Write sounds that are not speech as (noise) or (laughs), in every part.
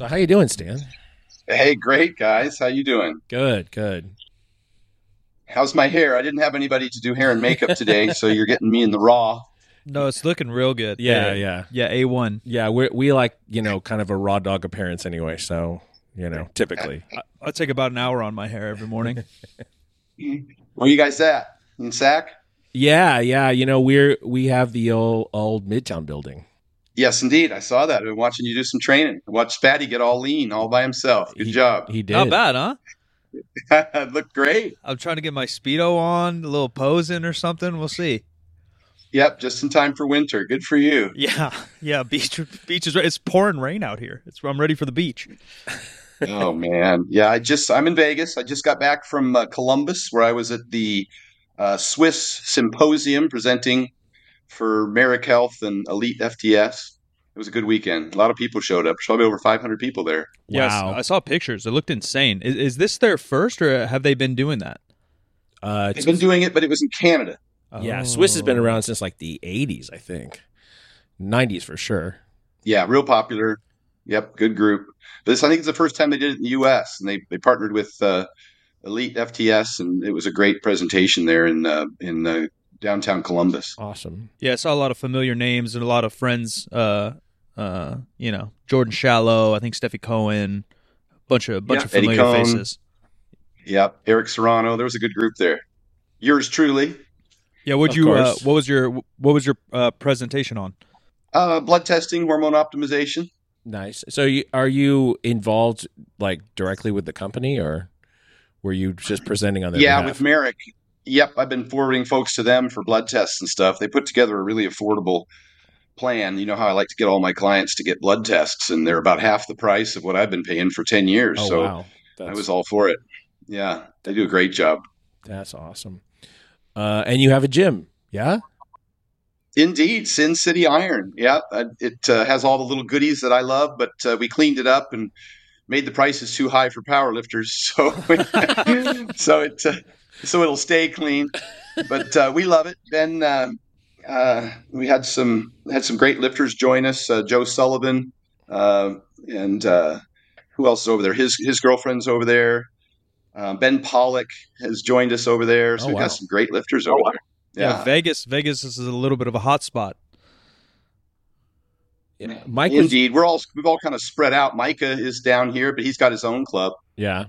So how you doing, Stan? Hey, great guys. How you doing? Good, good. How's my hair? I didn't have anybody to do hair and makeup today, so you're getting me in the raw. No, it's looking real good. Yeah, yeah, yeah. A one. yeah. We we like you know kind of a raw dog appearance anyway. So you know, typically. I take about an hour on my hair every morning. (laughs) Where you guys at? In Sac? Yeah, yeah. You know, we're we have the old old Midtown building. Yes, indeed. I saw that. I've been watching you do some training. I watched Spatty get all lean all by himself. Good He- job. He did. Not bad, huh? (laughs) Looked great. I'm trying to get my speedo on, a little pose in or something. We'll see. Yep, just in time for winter. Good for you. (laughs) Yeah, yeah. Beach, beach is. It's pouring rain out here. It's. I'm ready for the beach. oh man, yeah. I just I'm in Vegas. I just got back from uh, Columbus, where I was at the uh, SWIS Symposium presenting for Marek Health and Elite FTS. It was a good weekend. A lot of people showed up. Probably over 500 people there. Yes, Wow. I saw pictures. It looked insane. Is, is this their first, or have they been doing that? Uh, They've been doing it, but it was in Canada. yeah, SWIS has been Oh. around since like the '80s, I think. '90s for sure. Yeah, real popular. Yep, good group. But this, I think, it's the first time they did it in the U.S. and they they partnered with uh, Elite FTS, and it was a great presentation there in uh, in uh, downtown Columbus. Awesome. Yeah, I saw a lot of familiar names and a lot of friends. Uh, uh, you know, Jordan Shallow. I think Stefi Cohen. Bunch of bunch Yeah, of Eddie familiar Coan. faces. Yep, Eric Serrano. There was a good group there. Yours truly. Yeah, would Of you? Uh, what was your What was your uh, presentation on? Uh, blood testing, hormone optimization. Nice. So, you, are you involved like directly with the company, or were you just presenting on their yeah, behalf? with Marek. Yep, I've been forwarding folks to them for blood tests and stuff. They put together a really affordable plan. You know how I like to get all my clients to get blood tests, and they're about half the price of what I've been paying for 10 years. oh so wow, I was all for it. Yeah, they do a great job. that's awesome. Uh, and you have a gym, yeah? Indeed, Sin City Iron. Yeah, it uh, has all the little goodies that I love, but uh, we cleaned it up and made the prices too high for power lifters. (laughs) So, (laughs) so it uh, so it'll stay clean. But uh, we love it. Ben, uh, uh, we had some had some great lifters join us. Uh, Joe Sullivan uh, and uh, who else is over there? His his girlfriend's over there. Uh, ben Pollack has joined us over there. So Oh, we've wow. got some great lifters over there. Yeah. Vegas. Vegas is a little bit of a hot spot. Yeah. Mike was Indeed, we're all we've all kind of spread out. Micah is down here, but he's got his own club. yeah.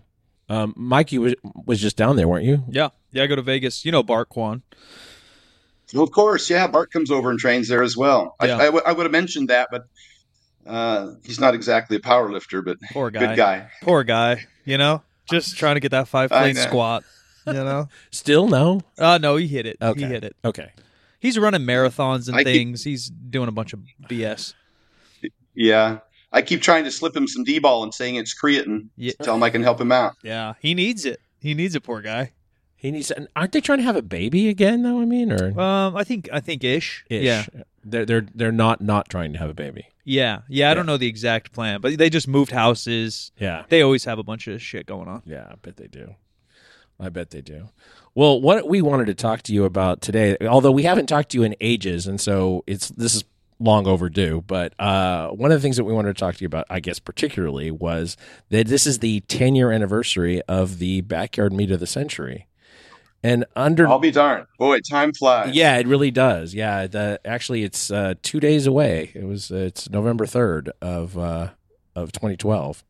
Um, Mike, you was was just down there, weren't you? Yeah, yeah. I go to Vegas. You know, Bart Kwan. Of course, yeah. Bart comes over and trains there as well. Yeah. I, I, w- I would have mentioned that, but uh, he's not exactly a power lifter, but Poor guy. good guy. Poor guy. You know, just trying to get that five I plate squat. You know. (laughs) Still no. Uh no, he hit it. Okay. He hit it. Okay. He's running marathons and I keep- things. He's doing a bunch of BS. Yeah, I keep trying to slip him some D-bol and saying it's creatine. Yeah, Tell him I can help him out. yeah. He needs it. He needs it. Poor guy. He needs. and Aren't they trying to have a baby again? Though I mean, or Um, I think I think ish. ish. Yeah, They're they're they're not not trying to have a baby. yeah, yeah. I Yeah. don't know the exact plan, but they just moved houses. Yeah. They always have a bunch of shit going on. Yeah, I bet they do. I bet they do. Well, what we wanted to talk to you about today, although we haven't talked to you in ages, and so it's this is long overdue. But uh, one of the things that we wanted to talk to you about, I guess, particularly, was that this is the 10 year anniversary of the backyard meet of the century, and under I'll be darned. Boy, time flies. yeah, it really does. Yeah, the actually it's uh, two days away. It was it's November third of uh, of 2012.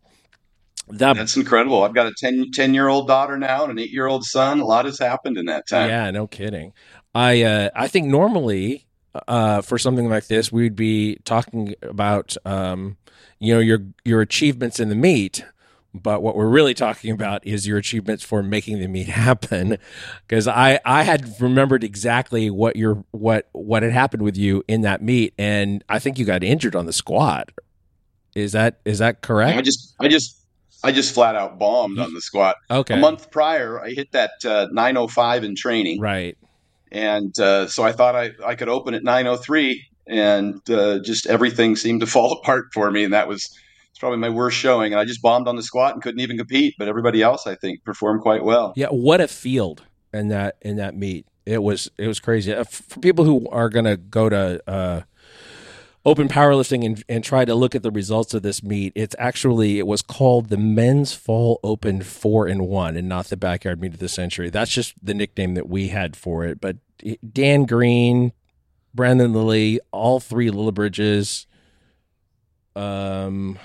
That That's incredible. I've got a 10, 10 year old daughter now and an eight year old son. A lot has happened in that time. Yeah, no kidding. I uh, I think normally uh, for something like this, we'd be talking about um, you know your your achievements in the meet. But what we're really talking about is your achievements for making the meet (laughs) happen, because I, I had remembered exactly what your what what had happened with you in that meet, and I think you got injured on the squat. Is that is that correct? I just, I just, I just flat out bombed on the squat. okay, A month prior, I hit that uh, 905 in training. right. And uh, so I thought I, I could open at 903, and uh, just everything seemed to (laughs) fall apart for me, and that was probably my worst showing. And I just bombed on the squat and couldn't even compete. But everybody else, I think, performed quite well. Yeah, what a field in that in that meet. It was it was crazy. Uh, For people who are going to go to uh, open powerlifting and, and try to look at the results of this meet, it's actually it was called the Men's Fall Open Four and One, and not the Backyard Meet of the Century. That's just the nickname that we had for it. But Dan Green, Brandon Lilly, all three Lillibridges, um,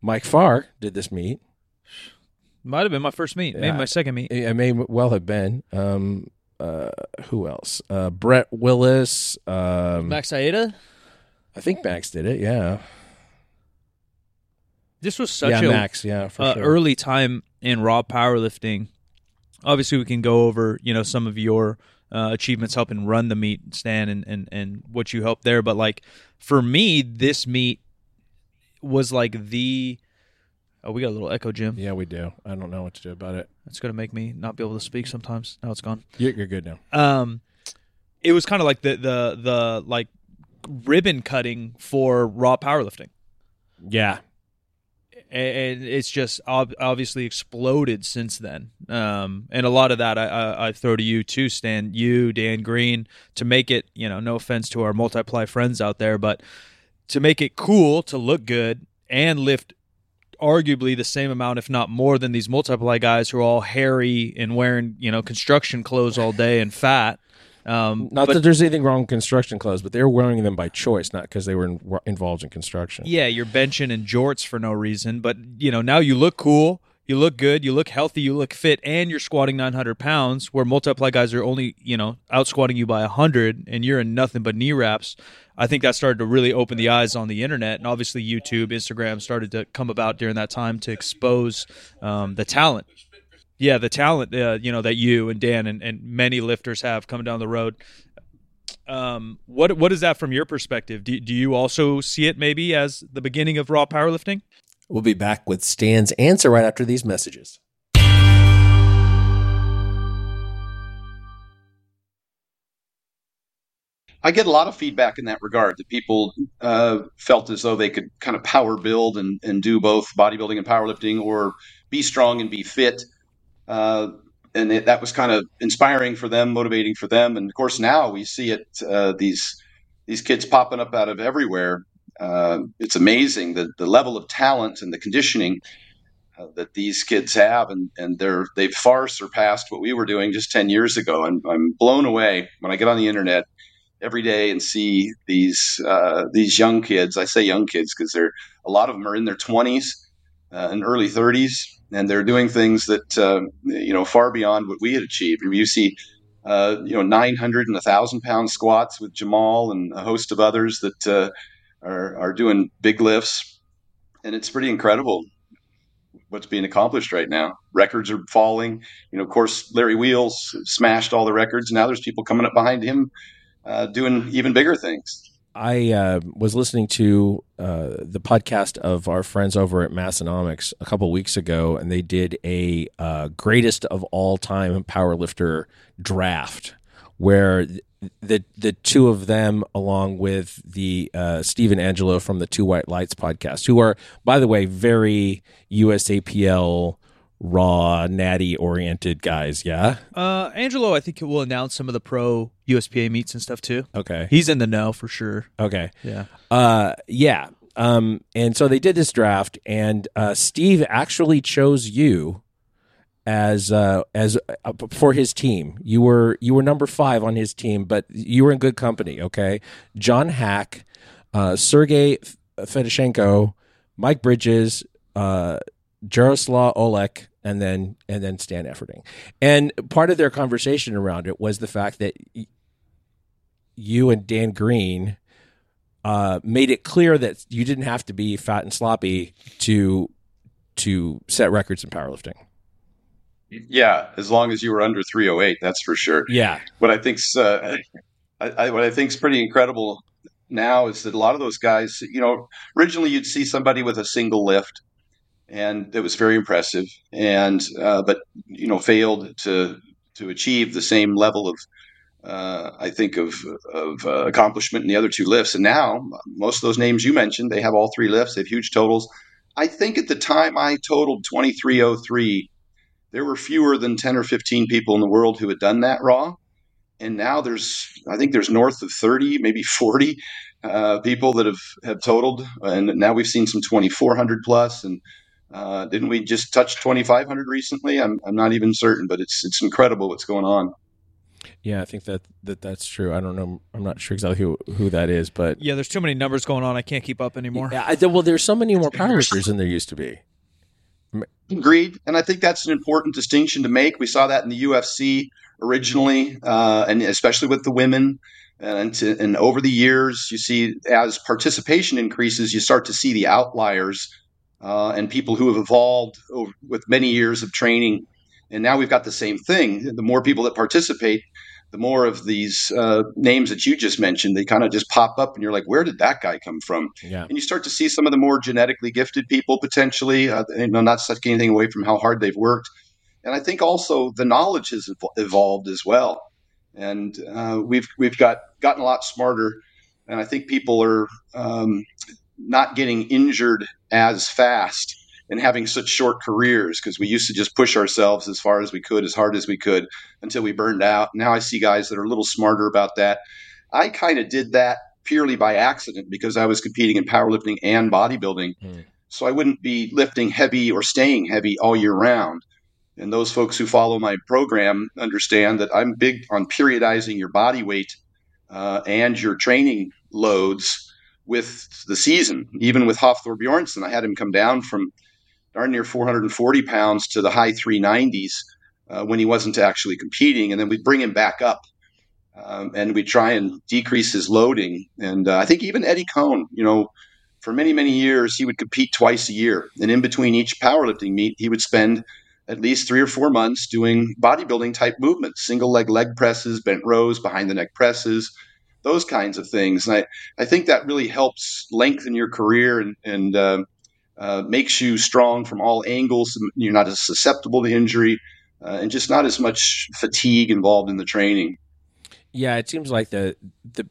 Mike Farr did this meet. Might have been my first meet, maybe Yeah. my second meet. It may well have been. Um, uh, who else? Uh, Brett Willis. Um, Max Aita. I think Max did it. Yeah. This was such yeah, a Max. Yeah, for uh, sure. early time in raw powerlifting. Obviously, we can go over you know some of your uh, achievements helping run the meet, Stan, and, and and what you helped there. But like for me, this meet was like the. Oh, we got a little echo, Jim. Yeah, we do. I don't know what to do about it. It's gonna make me not be able to speak sometimes. Now it's gone. You're, you're good now. um it was kind of like the the the like ribbon cutting for raw powerlifting Yeah. And it's just ob- obviously exploded since then um and a lot of that I, I i throw to you too stan you dan green to make it you know no offense to our multiply friends out there but to make it cool to look good and lift arguably the same amount if not more than these multiply guys who are all hairy and wearing you know construction clothes all day and fat um Not but- that there's anything wrong with construction clothes, but they're wearing them by choice, not because they were in, involved in construction. Yeah, you're benching in jorts for no reason, but you know now you look cool, you look good, you look healthy, you look fit, and you're squatting 900 pounds. Where multiply guys are only you know out squatting you by 100, and you're in nothing but knee wraps. I think that started to really open the eyes on the internet, and obviously YouTube, Instagram started to come about during that time to expose um, the talent. Yeah, the talent uh, you know that you and Dan and, and many lifters have coming down the road. Um, what what is that from your perspective? Do, do you also see it maybe as the beginning of raw powerlifting? We'll be back with Stan's answer right after these messages. I get a lot of feedback in that regard that people uh, felt as though they could kind of power build and, and do both bodybuilding and powerlifting or be strong and be fit. Uh, and it, that was kind of inspiring for them, motivating for them. And of course, now we see it uh, these these kids popping up out of everywhere. Uh, it's amazing the the level of talent and the conditioning uh, that these kids have, and and they're they've far surpassed what we were doing just ten years ago. And I'm blown away when I get on the internet every day and see these uh, these young kids. I say young kids because they're a lot of them are in their 20s uh, and early 30s, and they're doing things that uh, you know far beyond what we had achieved. You see, uh, you know, 900 and 1,000 pound squats with Jamal and a host of others that are are doing big lifts, and it's pretty incredible what's being accomplished right now. Records are falling. You know, of course, Larry Wheels smashed all the records. Now there's people coming up behind him uh, doing even bigger things. I uh, was listening to uh, the podcast of our friends over at Massenomics a couple weeks ago, and they did a uh, greatest of all time powerlifter draft, where the the two of them, along with the uh, Stephen Angelo from the Two White Lights podcast, who are, by the way, very USAPL raw, natty oriented guys. Yeah. Uh, Angelo, I think will announce some of the pro USPA meets and stuff too. Okay. He's in the know for sure. Okay. Yeah. Uh, yeah. Um, and so they did this draft, and uh, Steve actually chose you as uh, as uh, for his team. You were you were number five on his team, but you were in good company. Okay, John Haack, uh, Sergey Fedosienko, Mike Bridges, uh, Jaroslav Olech, and then and then Stan Efferding. And part of their conversation around it was the fact that you and Dan Green uh, made it clear that you didn't have to be fat and sloppy to to set records in powerlifting. Yeah, as long as you were under 308, that's for sure. Yeah, What I think's uh, I, I, what I think's pretty incredible now is that a lot of those guys, you know, originally you'd see somebody with a single lift, and it was very impressive, and uh, but you know failed to to achieve the same level of uh, I think of of uh, accomplishment in the other two lifts. And now most of those names you mentioned, they have all three lifts, they have huge totals. I think at the time I totaled 2303, there were fewer than 10 or 15 people in the world who had done that raw. and now there's I think there's north of 30, maybe 40 uh, people that have have totaled, and now we've seen some 2,400 plus, and uh, didn't we just touch 2,500 recently? I'm I'm not even certain, but it's it's incredible what's going on. Yeah, I think that, that that's true. I don't know. I'm not sure exactly who, who that is, but Yeah, there's too many numbers going on. I can't keep up anymore. yeah, I, well, there's so many more powerlifters than there used to be. Agreed, and I think that's an important distinction to make. We saw that in the UFC originally, uh, and especially with the women. And, to, and over the years, you see as participation increases, you start to see the outliers uh, and people who have evolved over, with many years of training. And now we've got the same thing. The more people that participate, the more of these uh, names that you just mentioned, they kind of just pop up, and you're like, where did that guy come from? Yeah. And you start to see some of the more genetically gifted people potentially, uh, you know, not taking anything away from how hard they've worked. And I think also the knowledge has evolved as well. And uh, we've we've got gotten a lot smarter, and I think people are um, not getting injured as fast and having such short careers because we used to just push ourselves as far as we could, as hard as we could until we burned out. Now I see guys that are a little smarter about that. I kind of did that purely by accident because I was competing in powerlifting and bodybuilding. Mm. So I wouldn't be lifting heavy or staying heavy all year round. And those folks who follow my program understand that I'm big on periodizing your body weight uh, and your training loads with the season. Even with Hafthor Bjornsson, I had him come down from darn near 440 pounds to the high 390s uh, when he wasn't actually competing, and then we'd bring him back up. Um, and we try and decrease his loading. And uh, I think even Eddie Coan, you know, for many, many years, he would compete twice a year. And in between each powerlifting meet, he would spend at least three or four months doing bodybuilding type movements, single leg leg presses, bent rows, behind the neck presses, those kinds of things. And I, I think that really helps lengthen your career and, and uh, uh, makes you strong from all angles. You're not as susceptible to injury, uh, and just not as much fatigue involved in the training. Yeah, it seems like the the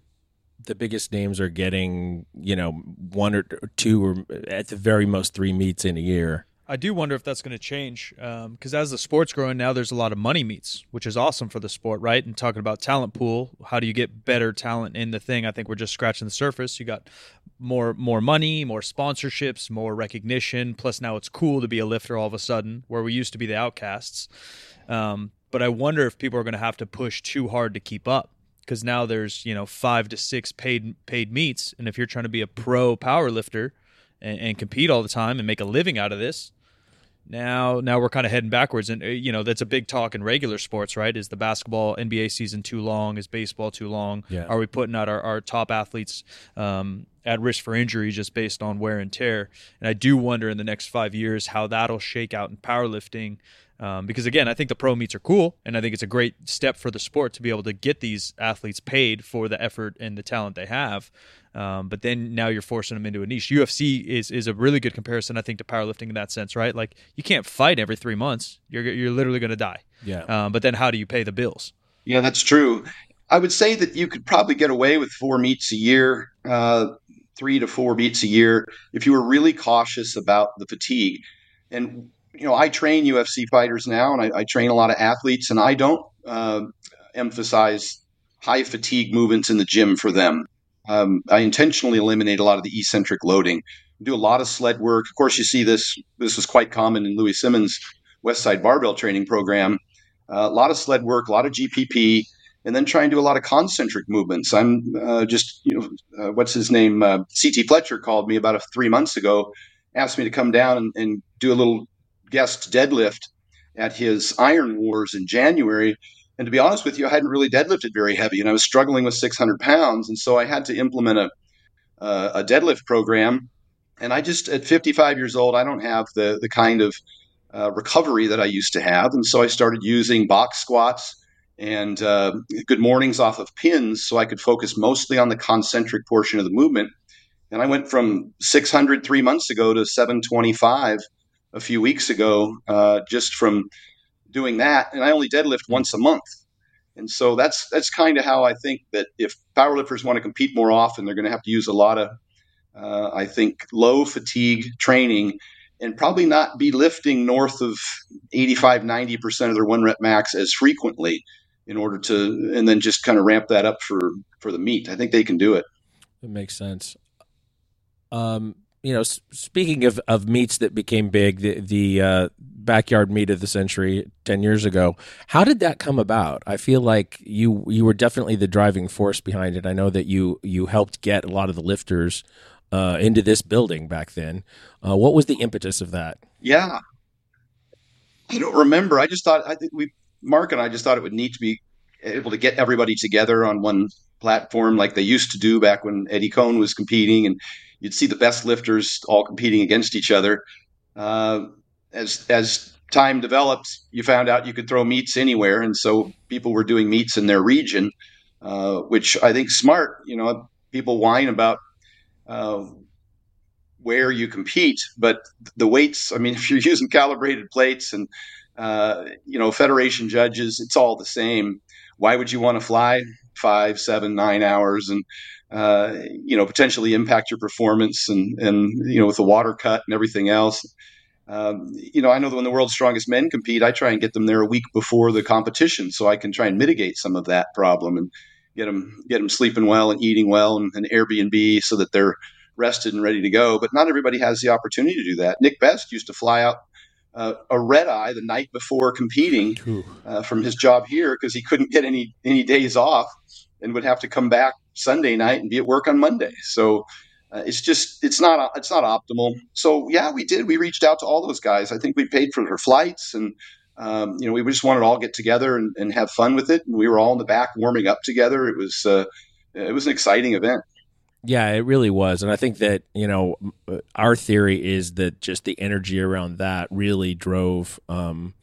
the biggest names are getting you know one or two or at the very most three meets in a year. I do wonder if that's going to change because um, as the sport's growing now, there's a lot of money meets, which is awesome for the sport, right? And talking about talent pool, how do you get better talent in the thing? I think we're just scratching the surface. You got more more money, more sponsorships, more recognition. Plus, now it's cool to be a lifter all of a sudden, where we used to be the outcasts. Um, but I wonder if people are going to have to push too hard to keep up because now there's you know five to six paid paid meets, and if you're trying to be a pro power lifter and, and compete all the time and make a living out of this, now now we're kind of heading backwards and uh, you know that's a big talk in regular sports right? Is the basketball nba season too long? Is baseball too long? Yeah. are we putting out our, our top athletes um, at risk for injury just based on wear and tear? And i do wonder in the next five years how that'll shake out in powerlifting um, because again, I think the pro meets are cool, and I think it's a great step for the sport to be able to get these athletes paid for the effort and the talent they have. Um, but then now you're forcing them into a niche. UFC is is a really good comparison, I think, to powerlifting in that sense, right? Like you can't fight every three months; you're you're literally going to die. Yeah. Um, but then how do you pay the bills? Yeah, that's true. I would say that you could probably get away with four meets a year, uh, three to four meets a year, if you were really cautious about the fatigue. And you know, I train UFC fighters now, and I, I train a lot of athletes, and I don't uh, emphasize high fatigue movements in the gym for them. Um, I intentionally eliminate a lot of the eccentric loading. do a lot of sled work. Of course, you see this. This was quite common in Louie Simmons' West Side Barbell Training Program. Uh, a lot of sled work, a lot of GPP, and then try and do a lot of concentric movements. I'm uh, just, you know, uh, what's his name? Uh, CT Fletcher called me about a, three months ago, asked me to come down and, and do a little guest deadlift at his Iron Wars in January. And to be honest with you, I hadn't really deadlifted very heavy, and I was struggling with 600 pounds, and so I had to implement a uh, a deadlift program. And I just at 55 years old, I don't have the the kind of uh, recovery that I used to have, and so I started using box squats and uh, good mornings off of pins, so I could focus mostly on the concentric portion of the movement. And I went from 600 three months ago to 725 a few weeks ago, uh, just from doing that. And I only deadlift once a month. And so that's that's kind of how I think that if powerlifters want to compete more often, they're going to have to use a lot of, uh, I think, low fatigue training and probably not be lifting north of 85, 90% of their one rep max as frequently. in order to, and then just kind of ramp that up for for the meet. I think they can do it. It makes sense. Um, you know, speaking of, of meets that became big, the the uh, backyard meet of the century ten years ago. How did that come about? I feel like you you were definitely the driving force behind it. I know that you you helped get a lot of the lifters uh, into this building back then. Uh, what was the impetus of that? Yeah, I don't remember. I just thought I think we Mark and I just thought it would need to be able to get everybody together on one platform like they used to do back when Eddie Coan was competing, and you'd see the best lifters all competing against each other. Uh, as as time developed, you found out you could throw meets anywhere, and so people were doing meets in their region, uh, which I think smart. You know, people whine about uh, where you compete, but the weights. I mean, (laughs) if you're using calibrated plates and uh, you know federation judges, it's all the same. Why would you want to fly five, seven, nine hours and uh, you know potentially impact your performance and and you know with the water cut and everything else? Um, you know, I know that when the world's strongest men compete, I try and get them there a week before the competition, so I can try and mitigate some of that problem and get them get them sleeping well and eating well and an Airbnb so that they're rested and ready to go. But not everybody has the opportunity to do that. Nick Best used to fly out uh, a red eye the night before competing uh, from his job here because he couldn't get any any days off and would have to come back Sunday night and be at work on Monday. So uh, it's just it's not it's not optimal. So yeah, we did. We reached out to all those guys. I think we paid for their flights and. Um, you know, we just wanted to all get together and, and, have fun with it. And we were all in the back warming up together. It was uh, it was an exciting event. Yeah, it really was, and I think that you know our theory is that just the energy around that really drove um,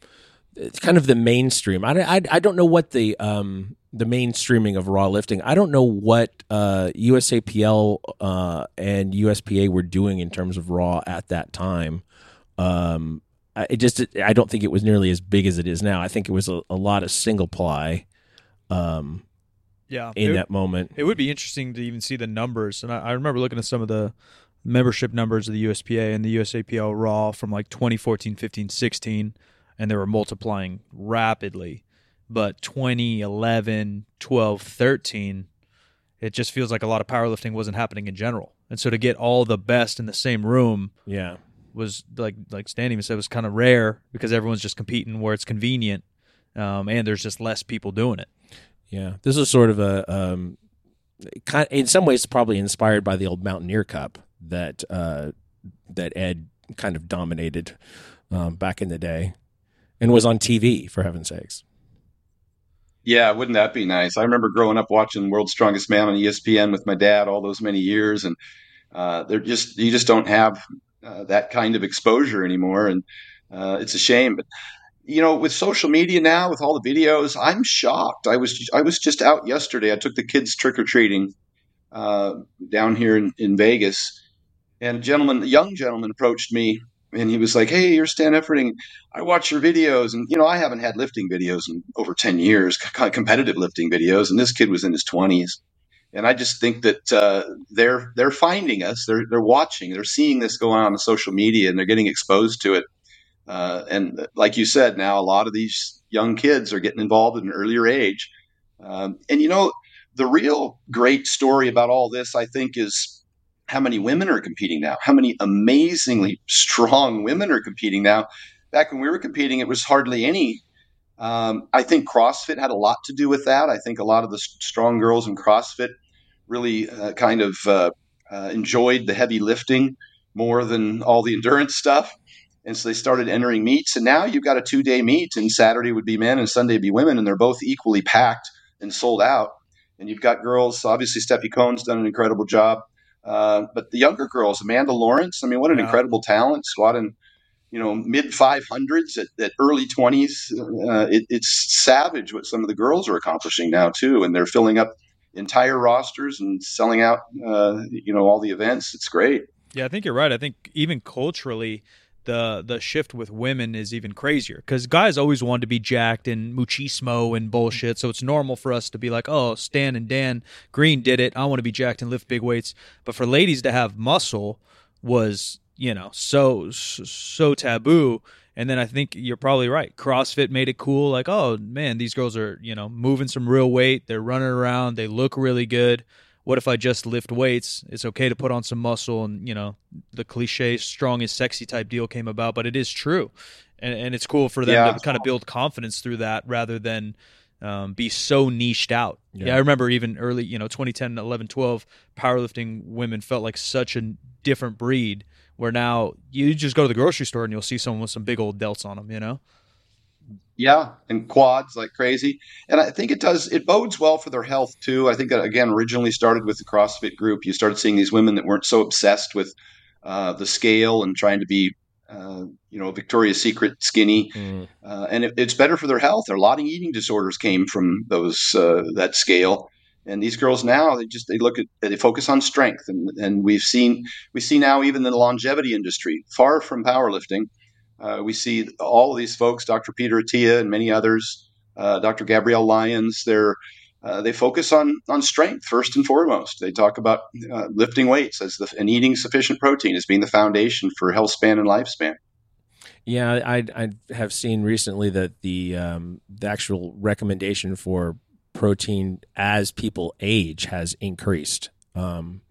it's kind of the mainstream. I, I, I don't know what the um, the mainstreaming of raw lifting. I don't know what uh, USAPL uh, and USPA were doing in terms of raw at that time. Um, it just I don't think it was nearly as big as it is now. I think it was a, a lot of single ply. Um, yeah, in that moment, it would be interesting to even see the numbers. And I, I remember looking at some of the membership numbers of the USPA and the USAPL Raw from like 2014, 15, 16, and they were multiplying rapidly. But 2011, 12, 13, it just feels like a lot of powerlifting wasn't happening in general. And so to get all the best in the same room, yeah, was like like Stan even said was kind of rare because everyone's just competing where it's convenient, um, and there's just less people doing it. Yeah, this is sort of a um, kind in some ways probably inspired by the old Mountaineer Cup that uh, that Ed kind of dominated um, back in the day, and was on TV for heaven's sakes. Yeah, wouldn't that be nice? I remember growing up watching World's Strongest Man on ESPN with my dad all those many years, and uh, they're just you just don't have uh, that kind of exposure anymore, and uh, it's a shame. But you know, with social media now, with all the videos, I'm shocked. I was I was just out yesterday. I took the kids trick or treating uh, down here in, in Vegas, and a gentleman, a young gentleman, approached me and he was like, "Hey, you're Stan Efferding. I watch your videos, and you know, I haven't had lifting videos in over ten years, competitive lifting videos, and this kid was in his twenties." And I just think that uh, they're they're finding us, they're they're watching, they're seeing this going on on social media, and they're getting exposed to it. Uh, and like you said, now a lot of these young kids are getting involved at an earlier age. Um, and you know, the real great story about all this, I think, is how many women are competing now. How many amazingly strong women are competing now. Back when we were competing, it was hardly any. Um, I think CrossFit had a lot to do with that. I think a lot of the strong girls in CrossFit really uh, kind of uh, uh, enjoyed the heavy lifting more than all the endurance stuff. And so they started entering meets. And now you've got a two day meet, and Saturday would be men and Sunday would be women, and they're both equally packed and sold out. And you've got girls, obviously, Stefi Cohen's done an incredible job. Uh, but the younger girls, Amanda Lawrence, I mean, what an yeah. incredible talent, squatting, you know, mid 500s at, at early 20s. Uh, it, it's savage what some of the girls are accomplishing now, too. And they're filling up entire rosters and selling out, uh, you know, all the events. It's great. Yeah, I think you're right. I think even culturally, the the shift with women is even crazier because guys always wanted to be jacked and machismo and bullshit. So it's normal for us to be like, oh, Stan and Dan Green did it. I want to be jacked and lift big weights. But for ladies to have muscle was you know so so taboo. And then I think you're probably right. CrossFit made it cool. Like, oh man, these girls are you know moving some real weight. They're running around. They look really good. What if I just lift weights? It's okay to put on some muscle, and you know the cliche "strong is sexy" type deal came about, but it is true, and, and it's cool for them Yeah. to kind of build confidence through that rather than um, be so niched out. Yeah. Yeah. I remember even early, you know, 2010, 11, 12, powerlifting women felt like such a different breed where now you just go to the grocery store and you'll see someone with some big old delts on them, you know? Yeah, and quads like crazy. And I think it does, it bodes well for their health too. I think that, again, originally started with the CrossFit group. You started seeing these women that weren't so obsessed with uh, the scale and trying to be, uh, you know, Victoria's Secret skinny. Mm. Uh, and it, it's better for their health. A lot of eating disorders came from those uh, that scale. And these girls now, they just they look at they focus on strength, and and we've seen we see now even in the longevity industry, far from powerlifting, uh, we see all of these folks, Dr. Peter Attia and many others, uh, Dr. Gabrielle Lyons. They're uh, they focus on on strength first and foremost. They talk about uh, lifting weights as the, and eating sufficient protein as being the foundation for health span and lifespan. Yeah, I I have seen recently that the um, the actual recommendation for protein as people age has increased. Um,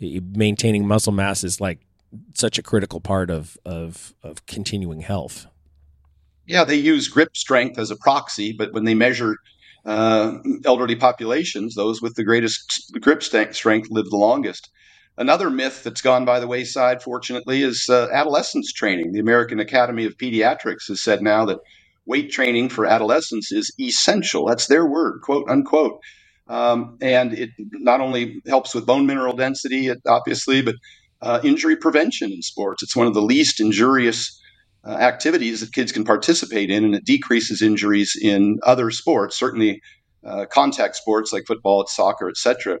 maintaining muscle mass is like such a critical part of of of continuing health. Yeah, they use grip strength as a proxy, but when they measure uh, elderly populations, those with the greatest grip st- strength live the longest. Another myth that's gone by the wayside, fortunately, is uh, adolescence training. The American Academy of Pediatrics has said now that weight training for adolescents is essential. That's their word, quote unquote. Um, and it not only helps with bone mineral density, it- obviously, but uh, injury prevention in sports. It's one of the least injurious uh, activities that kids can participate in, and it decreases injuries in other sports, certainly uh, contact sports like football, soccer, etc.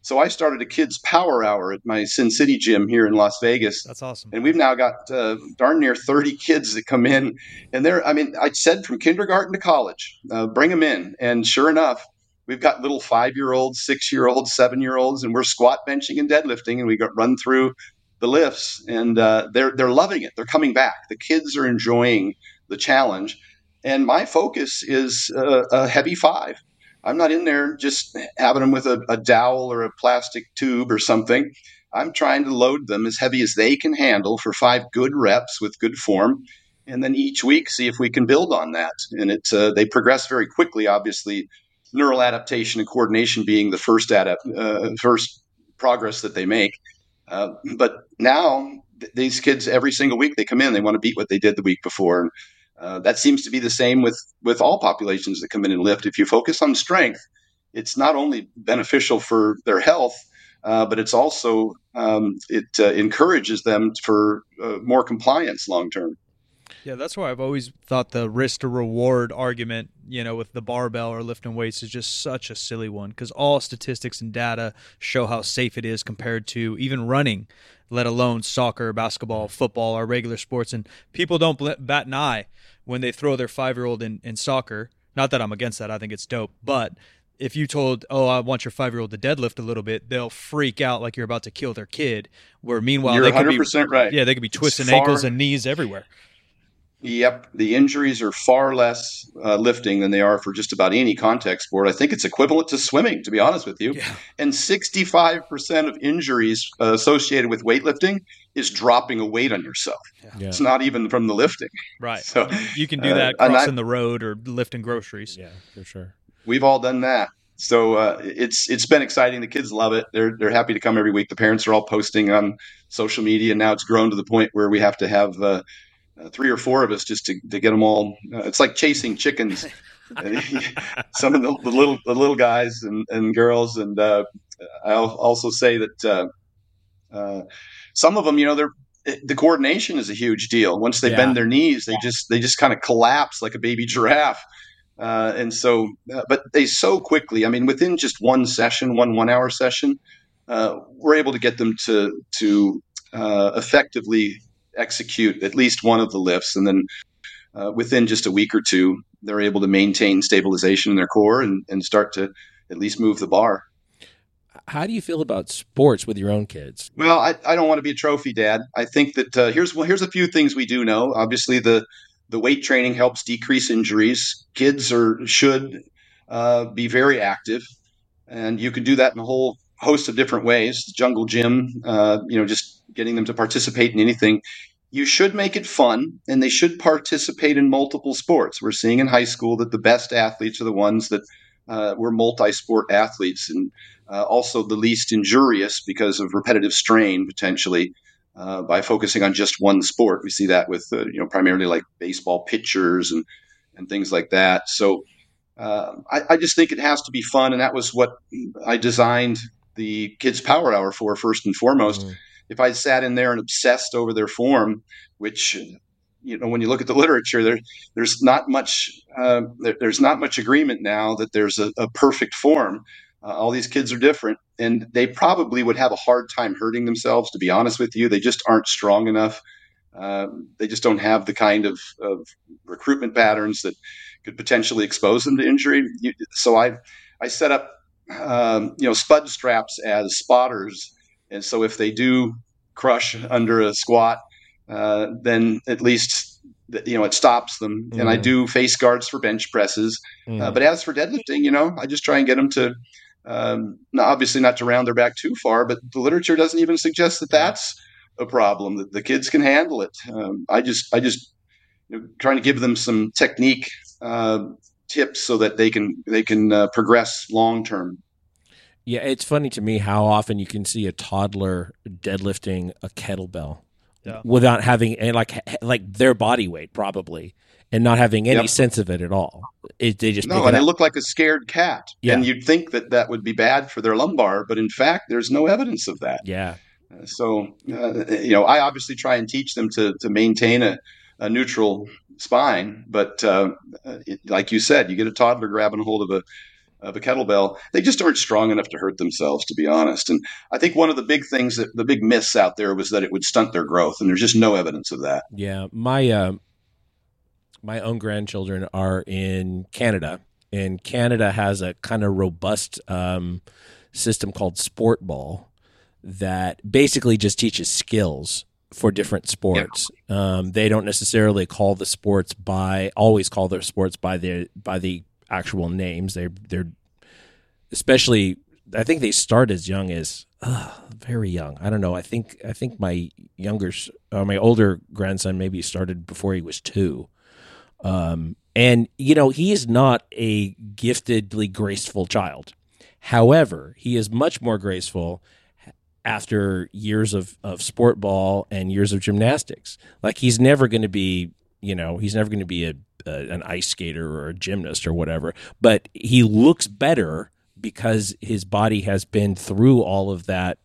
So I started a kids' power hour at my Sin City gym here in Las Vegas, That's awesome. and we've now got uh, darn near 30 kids that come in, and they're I mean I said from kindergarten to college, uh, bring them in, and sure enough. We've got little five-year-olds, six-year-olds, seven-year-olds, and we're squat benching and deadlifting, and we got run through the lifts, and uh, they're they're loving it. They're coming back. The kids are enjoying the challenge, and my focus is uh, a heavy five. I'm not in there just having them with a, a dowel or a plastic tube or something. I'm trying to load them as heavy as they can handle for five good reps with good form, and then each week see if we can build on that. And it uh, they progress very quickly. Obviously, neural adaptation and coordination being the first adapt uh, first progress that they make. Uh, but now th- these kids every single week they come in they want to beat what they did the week before. And uh, that seems to be the same with with all populations that come in and lift. If you focus on strength it's not only beneficial for their health uh, but it's also um, it uh, encourages them for uh, more compliance long term Yeah, that's why I've always thought the risk to reward argument, you know, with the barbell or lifting weights is just such a silly one because all statistics and data show how safe it is compared to even running, let alone soccer, basketball, football, or regular sports. And people don't bat an eye when they throw their five year old in, in soccer. Not that I'm against that, I think it's dope. But if you told, oh, I want your five year old to deadlift a little bit, they'll freak out like you're about to kill their kid. Where meanwhile, you're they could be 100% right yeah, they could be twisting far- ankles and knees everywhere. Yep, the injuries are far less uh, lifting than they are for just about any contact sport. I think it's equivalent to swimming, to be honest with you. Yeah. And 65% of injuries uh, associated with weightlifting is dropping a weight on yourself. Yeah, It's not even from the lifting. Right. So, You can do uh, that I- crossing the road or lifting groceries. yeah, for sure. We've all done that. So uh, it's it's been exciting. The kids love it. They're they're happy to come every week. The parents are all posting on social media, and now it's grown to the point where we have to have uh, uh, three or four of us just to, to get them all. Uh, it's like chasing chickens. (laughs) (laughs) Some of the, the little the little guys and, and girls, and uh, I'll also say that uh, uh, some of them, you know, they're the coordination is a huge deal. Once they Yeah. bend their knees, they just they just kind of collapse like a baby giraffe. Uh, and so, uh, but they so quickly. I mean, within just one session, one one-hour session, uh, we're able to get them to to uh, effectively execute at least one of the lifts, and then uh, within just a week or two, they're able to maintain stabilization in their core and, and start to at least move the bar. how do you feel about sports with your own kids? Well, I, I don't want to be a trophy dad. I think that uh, here's well, here's a few things we do know. Obviously, the the weight training helps decrease injuries. Kids are should uh, be very active, and you can do that in a whole host of different ways. Jungle gym, uh, you know, just getting them to participate in anything. You should make it fun, and they should participate in multiple sports. We're seeing in high school that the best athletes are the ones that uh, were multi-sport athletes, and uh, also the least injurious because of repetitive strain potentially. Uh, by focusing on just one sport, we see that with uh, you know primarily like baseball pitchers and and things like that. So uh, I, I, just think it has to be fun, and that was what I designed the kids' power hour for first and foremost. Mm. If I sat in there and obsessed over their form, which you know when you look at the literature, there there's not much uh, there, there's not much agreement now that there's a, a perfect form. Uh, all these kids are different, and they probably would have a hard time hurting themselves. To be honest with you, they just aren't strong enough. Um, they just don't have the kind of, of recruitment patterns that could potentially expose them to injury. You, so I I set up um, you know spud straps as spotters, and so if they do crush under a squat, uh, then at least you know it stops them. Mm. And I mm. do face guards for bench presses. Mm. Uh, but as for deadlifting, you know, I just try and get them to um, obviously not to round their back too far, but the literature doesn't even suggest that that's a problem. That the kids can handle it. Um, I just, I just you know, trying to give them some technique uh, tips so that they can they can uh, progress long term. Yeah, it's funny to me how often you can see a toddler deadlifting a kettlebell yeah. without having and like like their body weight probably and not having any yep. sense of it at all. It, they just no, and it looked like a scared cat. Yeah. and you'd think that that would be bad for their lumbar, but in fact, there's no evidence of that. Yeah. Uh, so, uh, you know, I obviously try and teach them to to maintain a, a neutral spine, but uh, it, like you said, you get a toddler grabbing a hold of a of a kettlebell, they just aren't strong enough to hurt themselves, to be honest. And I think one of the big things that the big myths out there was that it would stunt their growth, and there's just no evidence of that. Yeah, my uh, my own grandchildren are in Canada, and Canada has a kind of robust um, system called Sport Ball that basically just teaches skills for different sports. Yeah. Um, they don't necessarily call the sports by always call their sports by the by the actual names. They're they're especially. I think they start as young as uh, very young. I don't know. I think I think my younger, uh, my older grandson maybe started before he was two. Um, and, you know, he is not a giftedly graceful child. However, he is much more graceful after years of, of sport ball and years of gymnastics. Like he's never going to be, you know, he's never going to be a, a, an ice skater or a gymnast or whatever, but he looks better because his body has been through all of that,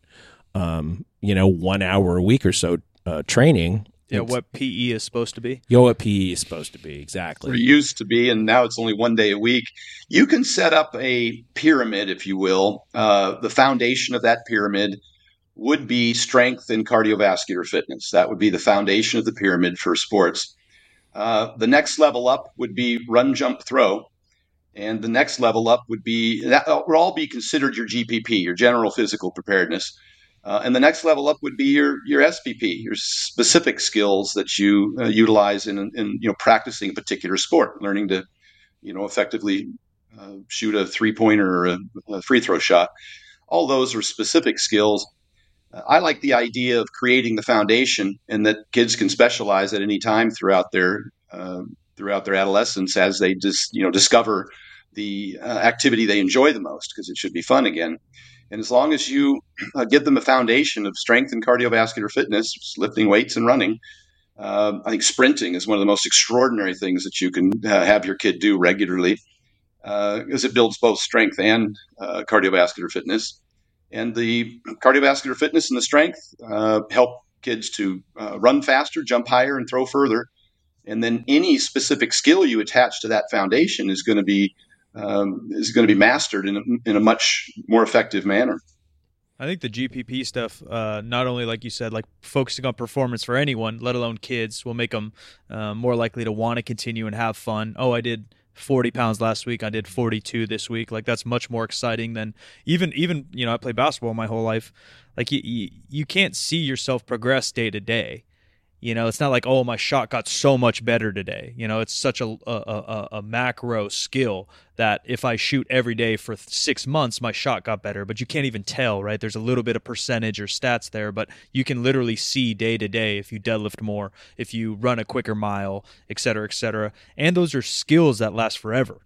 um, you know, one hour a week or so uh, training yeah, what PE is supposed to be. Yo, what PE is supposed to be exactly. It used to be, and now it's only one day a week. You can set up a pyramid, if you will. Uh, the foundation of that pyramid would be strength and cardiovascular fitness. That would be the foundation of the pyramid for sports. Uh, the next level up would be run, jump, throw. And the next level up would be that would all be considered your GPP, your general physical preparedness. Uh, and the next level up would be your your SPP, your specific skills that you uh, utilize in, in you know practicing a particular sport, learning to you know effectively uh, shoot a three pointer or a, a, free throw shot. All those are specific skills. I like the idea of creating the foundation, and that kids can specialize at any time throughout their um, throughout their adolescence as they just you know discover the uh, activity they enjoy the most because it should be fun again. And as long as you uh, give them a foundation of strength and cardiovascular fitness, lifting weights and running, uh, I think sprinting is one of the most extraordinary things that you can uh, have your kid do regularly because uh, it builds both strength and uh, cardiovascular fitness. And the cardiovascular fitness and the strength uh, help kids to run faster, jump higher, and throw further. And then any specific skill you attach to that foundation is going to be um, is going to be mastered in a, in a much more effective manner. I think the GPP stuff, uh, not only like you said, like focusing on performance for anyone, let alone kids, will make them uh, more likely to want to continue and have fun. Oh, I did 40 pounds last week. I did 42 this week. Like that's much more exciting than even even you know I played basketball my whole life. Like you you, you can't see yourself progress day to day. You know, it's not like oh my shot got so much better today. You know, it's such a a, a, a macro skill that if I shoot every day for six months, my shot got better. But you can't even tell, right? There's a little bit of percentage or stats there, but you can literally see day to day if you deadlift more, if you run a quicker mile, et cetera, et cetera. And those are skills that last forever.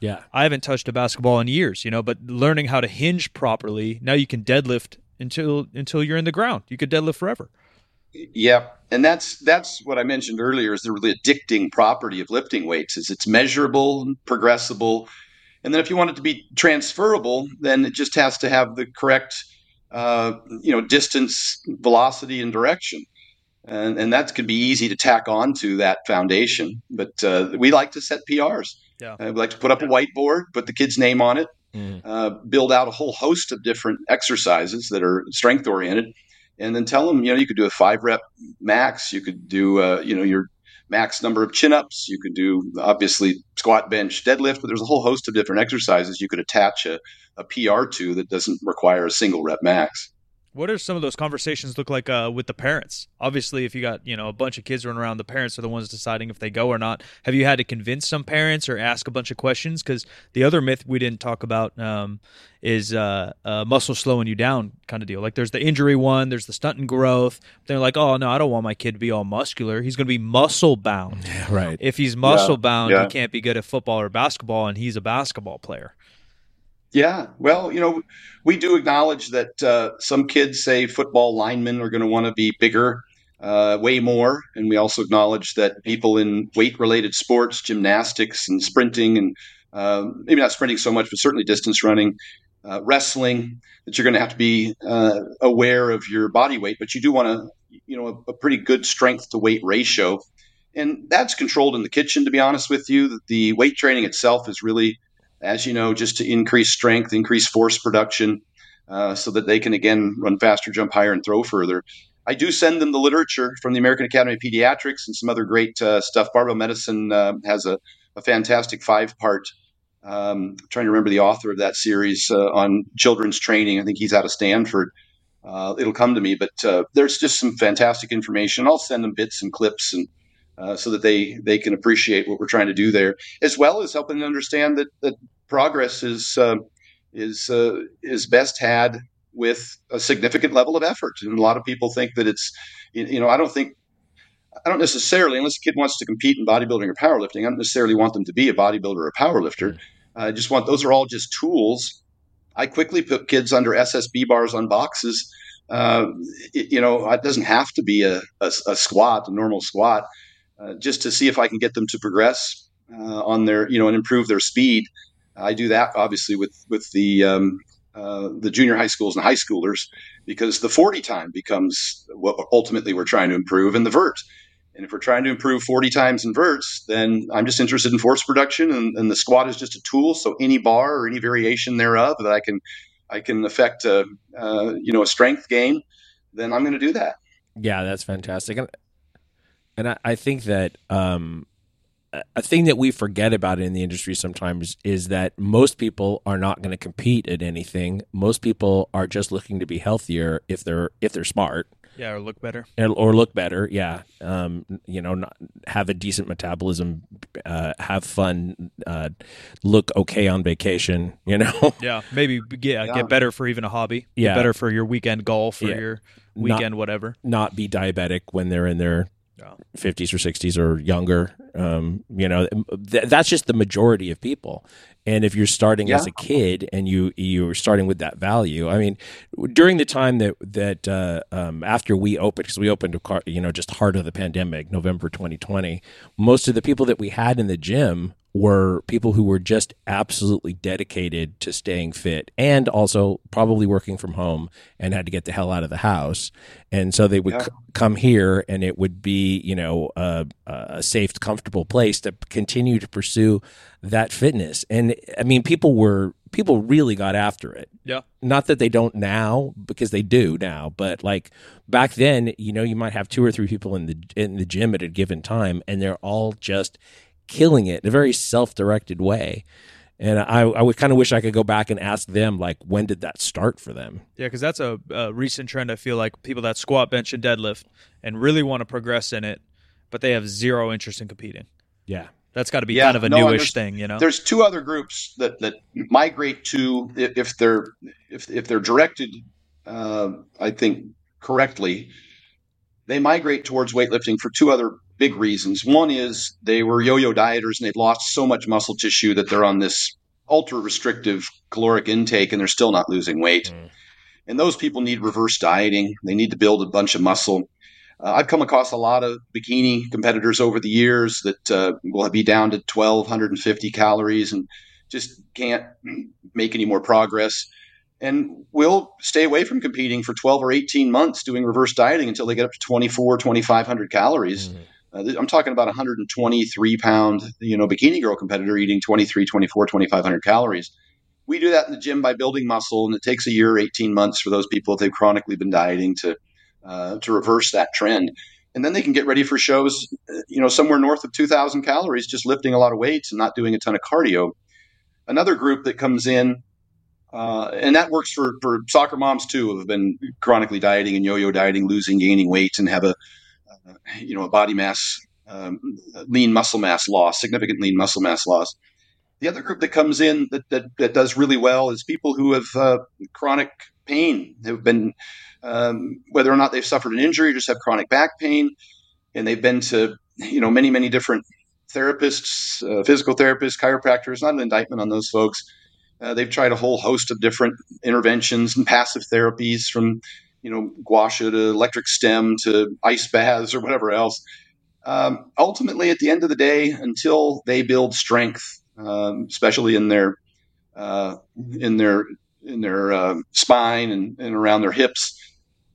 Yeah. I haven't touched a basketball in years, you know, but learning how to hinge properly, now you can deadlift until until you're in the ground. You could deadlift forever. Yeah, and that's that's what I mentioned earlier is the really addicting property of lifting weights is it's measurable, and progressible, and then if you want it to be transferable, then it just has to have the correct uh, you know distance, velocity, and direction. And, and that could be easy to tack on to that foundation. But uh, we like to set PRs. Yeah. Uh, we like to put up a whiteboard, put the kid's name on it, Mm. uh, build out a whole host of different exercises that are strength oriented, and then tell them, you know, you could do a five rep max, you could do, uh, you know, your max number of chin ups, you could do obviously squat, bench, deadlift, but there's a whole host of different exercises you could attach a, a PR to that doesn't require a single rep max. What are some of those conversations look like uh, with the parents? Obviously, if you got you know a bunch of kids running around, the parents are the ones deciding if they go or not. Have you had to convince some parents or ask a bunch of questions? Because the other myth we didn't talk about um, is uh, uh, muscle slowing you down kind of deal. Like there's the injury one, there's the stunting growth. They're like, oh no, I don't want my kid to be all muscular. He's going to be muscle bound. Right. If he's muscle bound, yeah. he can't be good at football or basketball, and he's a basketball player. Yeah, well, you know, we do acknowledge that uh, some kids say football linemen are going to want to be bigger, uh, way more, and we also acknowledge that people in weight-related sports, gymnastics and sprinting, and uh, maybe not sprinting so much, but certainly distance running, uh, wrestling, that you're going to have to be uh, aware of your body weight, but you do want to, you know, a, a pretty good strength to weight ratio, and that's controlled in the kitchen. To be honest with you, the weight training itself is really as you know, just to increase strength, increase force production, uh, so that they can again run faster, jump higher, and throw further. I do send them the literature from the American Academy of Pediatrics and some other great uh, stuff. Barbell Medicine uh, has a, a fantastic five part. Um, trying to remember the author of that series uh, on children's training. I think he's out of Stanford. Uh, it'll come to me, but uh, there's just some fantastic information. I'll send them bits and clips and uh, so that they they can appreciate what we're trying to do there, as well as helping them understand that that progress is uh, is uh, is best had with a significant level of effort. And a lot of people think that it's you, know I don't think I don't necessarily unless a kid wants to compete in bodybuilding or powerlifting, I don't necessarily want them to be a bodybuilder or a powerlifter. I just want those are all just tools. I quickly put kids under SSB bars on boxes. Uh, you know, it doesn't have to be a, a, a squat, a normal squat uh, just to see if I can get them to progress uh, on their, you know, and improve their speed. I do that obviously with with the um, uh, the junior high schools and high schoolers because the 40 time becomes what ultimately we're trying to improve in the vert. And if we're trying to improve 40 times in verts, then I'm just interested in force production, and, and the squat is just a tool. So any bar or any variation thereof that I can I can affect a you know a strength gain, then I'm going to do that. Yeah, that's fantastic. And and I, I think that um, a thing that we forget about in the industry sometimes is that most people are not going to compete at anything. Most people are just looking to be healthier if they're if they're smart Yeah, or look better. and- or look better. Yeah, um, you know, not, have a decent metabolism, uh, have fun, uh, look okay on vacation. You know, (laughs) Yeah, maybe get Yeah. get better for even a hobby. Yeah. get better for your weekend golf or Yeah. your Not- weekend whatever. not be diabetic when they're in their Yeah. 50s or 60s or younger. Um, you know, th- that's just the majority of people. And if you're starting as a kid and you you're starting with that value, I mean, during the time that that uh, um, after we opened, because we opened, a car, you know, just heart of the pandemic, November 2020, most of the people that we had in the gym were people who were just absolutely dedicated to staying fit and also probably working from home and had to get the hell out of the house. And so they would Yeah. c- come here and it would be, you know, a, a safe, comfortable place to continue to pursue that fitness. And I mean, people were, people really got after it. Yeah. Not that they don't now, because they do now, but like back then, you know, you might have two or three people in the in the gym at a given time, and they're all just killing it in a very self-directed way. And I, I would kind of wish I could go back and ask them, like, when did that start for them? Yeah, because that's a, a recent trend. I feel like people that squat, bench, and deadlift and really want to progress in it, but they have zero interest in competing. Yeah. That's got to be Yeah, kind of a no, and newish thing, you know. There's two other groups that, that migrate to if if they're if if they're directed, uh, I think correctly, they migrate towards weightlifting for two other big reasons. One is they were yo-yo dieters and they've lost so much muscle tissue that they're on this ultra restrictive caloric intake and they're still not losing weight. Mm. And those people need reverse dieting. They need to build a bunch of muscle. Uh, I've come across a lot of bikini competitors over the years that uh, will be down to 1,250 calories and just can't make any more progress. And will stay away from competing for 12 or 18 months doing reverse dieting until they get up to 24, 2,500 calories. Mhm. Uh, I'm talking about a 123 pound, you know, bikini girl competitor eating 23, 24, 2,500 calories. We do that in the gym by building muscle, and it takes a year, 18 months for those people if they've chronically been dieting to uh, to reverse that trend. And then they can get ready for shows, uh, you know, somewhere north of 2,000 calories, just lifting a lot of weights and not doing a ton of cardio. Another group that comes in, uh, and that works for, for soccer moms too, who have been chronically dieting and yo-yo dieting, losing, gaining weight, and have a, (laughs) you know, a body mass, um, lean muscle mass loss, significant lean muscle mass loss. The other group that comes in that, that, that does really well is people who have uh, chronic pain, have been, um, whether or not they've suffered an injury, just have chronic back pain, and they've been to, you know, many, many different therapists, uh, physical therapists, chiropractors, not an indictment on those folks. Uh, they've tried a whole host of different interventions and passive therapies from, you know, guasha to electric stim to ice baths or whatever else. Um, ultimately, at the end of the day, until they build strength, um, especially in their uh, in their in their um spine and, and around their hips,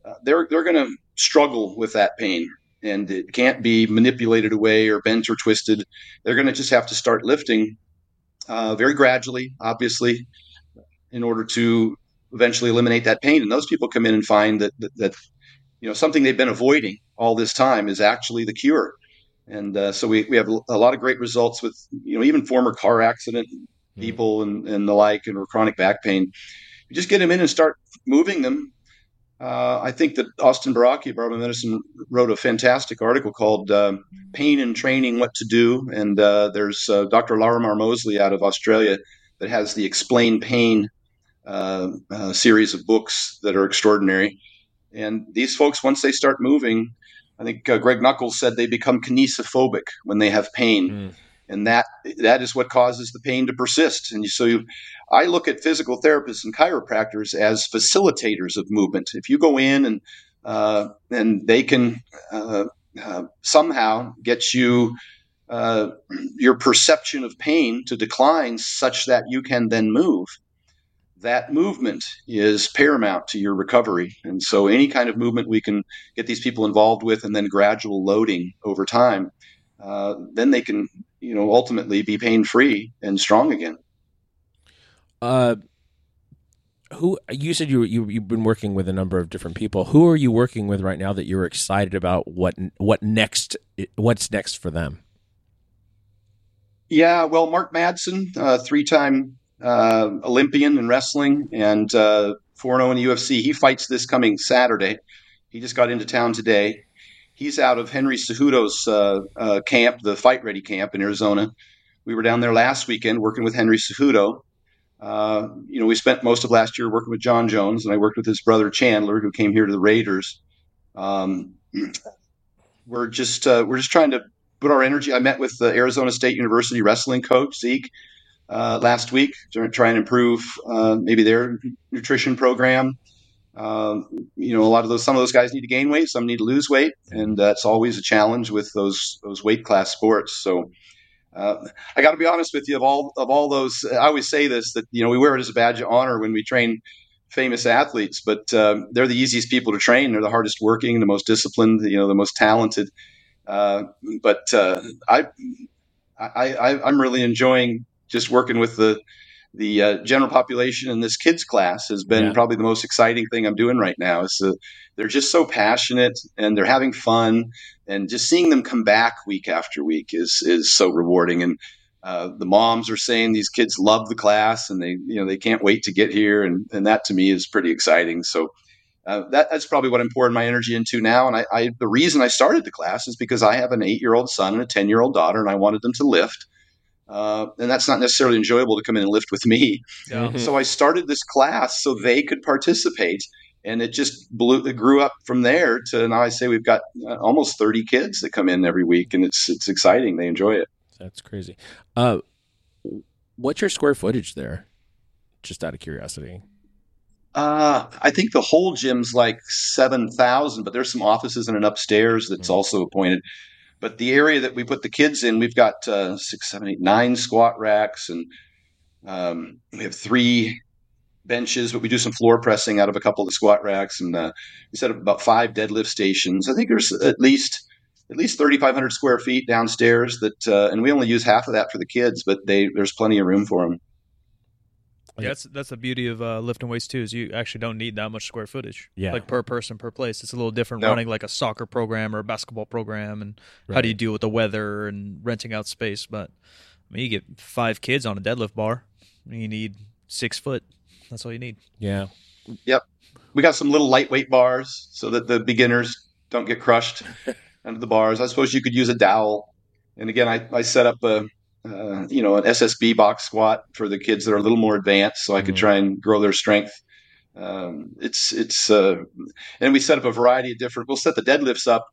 uh, they're they're going to struggle with that pain, and it can't be manipulated away or bent or twisted. They're going to just have to start lifting uh, very gradually, obviously, in order to eventually eliminate that pain. And those people come in and find that that, that you know something they've been avoiding all this time is actually the cure. And uh, so we, we have a lot of great results with you know even former car accident people and, and the like and chronic back pain. You just get them in and start moving them. Uh, I think that Austin Baraki of Barbell Medicine wrote a fantastic article called uh, "Pain and Training: What to Do," and uh, there's uh, Dr. Lorimer Moseley out of Australia that has the "Explain Pain" uh, uh, series of books that are extraordinary. And these folks, once they start moving, I think uh, Greg Nuckols said they become kinesiophobic when they have pain, Mm. and that that is what causes the pain to persist. And so, you, I look at physical therapists and chiropractors as facilitators of movement. If you go in and uh, and they can uh, uh, somehow get you uh, your perception of pain to decline such that you can then move. That movement is paramount to your recovery. And so, any kind of movement we can get these people involved with and then gradual loading over time, uh, then they can, you know, ultimately be pain free and strong again. Uh, who you said you, you you've been working with a number of different people. Who are you working with right now that you're excited about? What what next? What's next for them? Yeah, well, Mark Madsen, uh, three-time uh, Olympian in wrestling and uh, 4-0 in the UFC, he fights this coming Saturday. He just got into town today. He's out of Henry Cejudo's uh, uh, camp, the Fight Ready camp in Arizona. We were down there last weekend working with Henry Cejudo. Uh, you know, we spent most of last year working with Jon Jones, and I worked with his brother Chandler, who came here to the Raiders. Um, (clears throat) we're just uh, we're just trying to put our energy. I met with the Arizona State University wrestling coach Zeke uh, last week to try and improve uh, maybe their nutrition program. Um, you know, a lot of those some of those guys need to gain weight, some need to lose weight, and that's always a challenge with those those weight class sports. So. Uh, I got to be honest with you. Of all of all those, I always say this that you know we wear it as a badge of honor when we train famous athletes, but um, they're the easiest people to train. They're the hardest working, the most disciplined, you know, the most talented. Uh, but uh, I, I, I, I'm really enjoying just working with the the uh, general population in this kids class has been Yeah. probably the most exciting thing I'm doing right now. Is uh, they're just so passionate and they're having fun, and just seeing them come back week after week is is so rewarding. And uh, the moms are saying these kids love the class and they you know they can't wait to get here, and and that to me is pretty exciting. So. Uh, that, that's probably what I'm pouring my energy into now. And I, I, the reason I started the class is because I have an eight year old son and a 10 year old daughter, and I wanted them to lift. Uh, and that's not necessarily enjoyable to come in and lift with me. Yeah. Mhm. So I started this class so they could participate, and it just blew. It grew up from there to now. I say we've got uh, almost thirty kids that come in every week, and it's it's exciting. They enjoy it. That's crazy. Uh, what's your square footage there? Just out of curiosity. Uh, I think the whole gym's like seven thousand, but there's some offices and an upstairs that's Mhm. also appointed. But the area that we put the kids in, we've got uh, six, seven, eight, nine squat racks, and um, we have three benches. But we do some floor pressing out of a couple of the squat racks, and uh, we set up about five deadlift stations. I think there's at least at least 3,500 square feet downstairs. That uh, and we only use half of that for the kids, but they there's plenty of room for them. Yeah, that's that's the beauty of uh, lifting weights too. Is you actually don't need that much square footage. Yeah. like per person per place. It's a little different No. running like a soccer program or a basketball program, and how do you deal with the weather and renting out space? But I mean, you get five kids on a deadlift bar, and you need six foot. That's all you need. Yeah. Yep. We got some little lightweight bars so that the beginners don't get crushed (laughs) under the bars. I suppose you could use a dowel. And again, I, I set up a, uh, you know, an SSB box squat for the kids that are a little more advanced, so I could Mhm. try and grow their strength. Um, it's it's uh, and we set up a variety of different. We'll set the deadlifts up,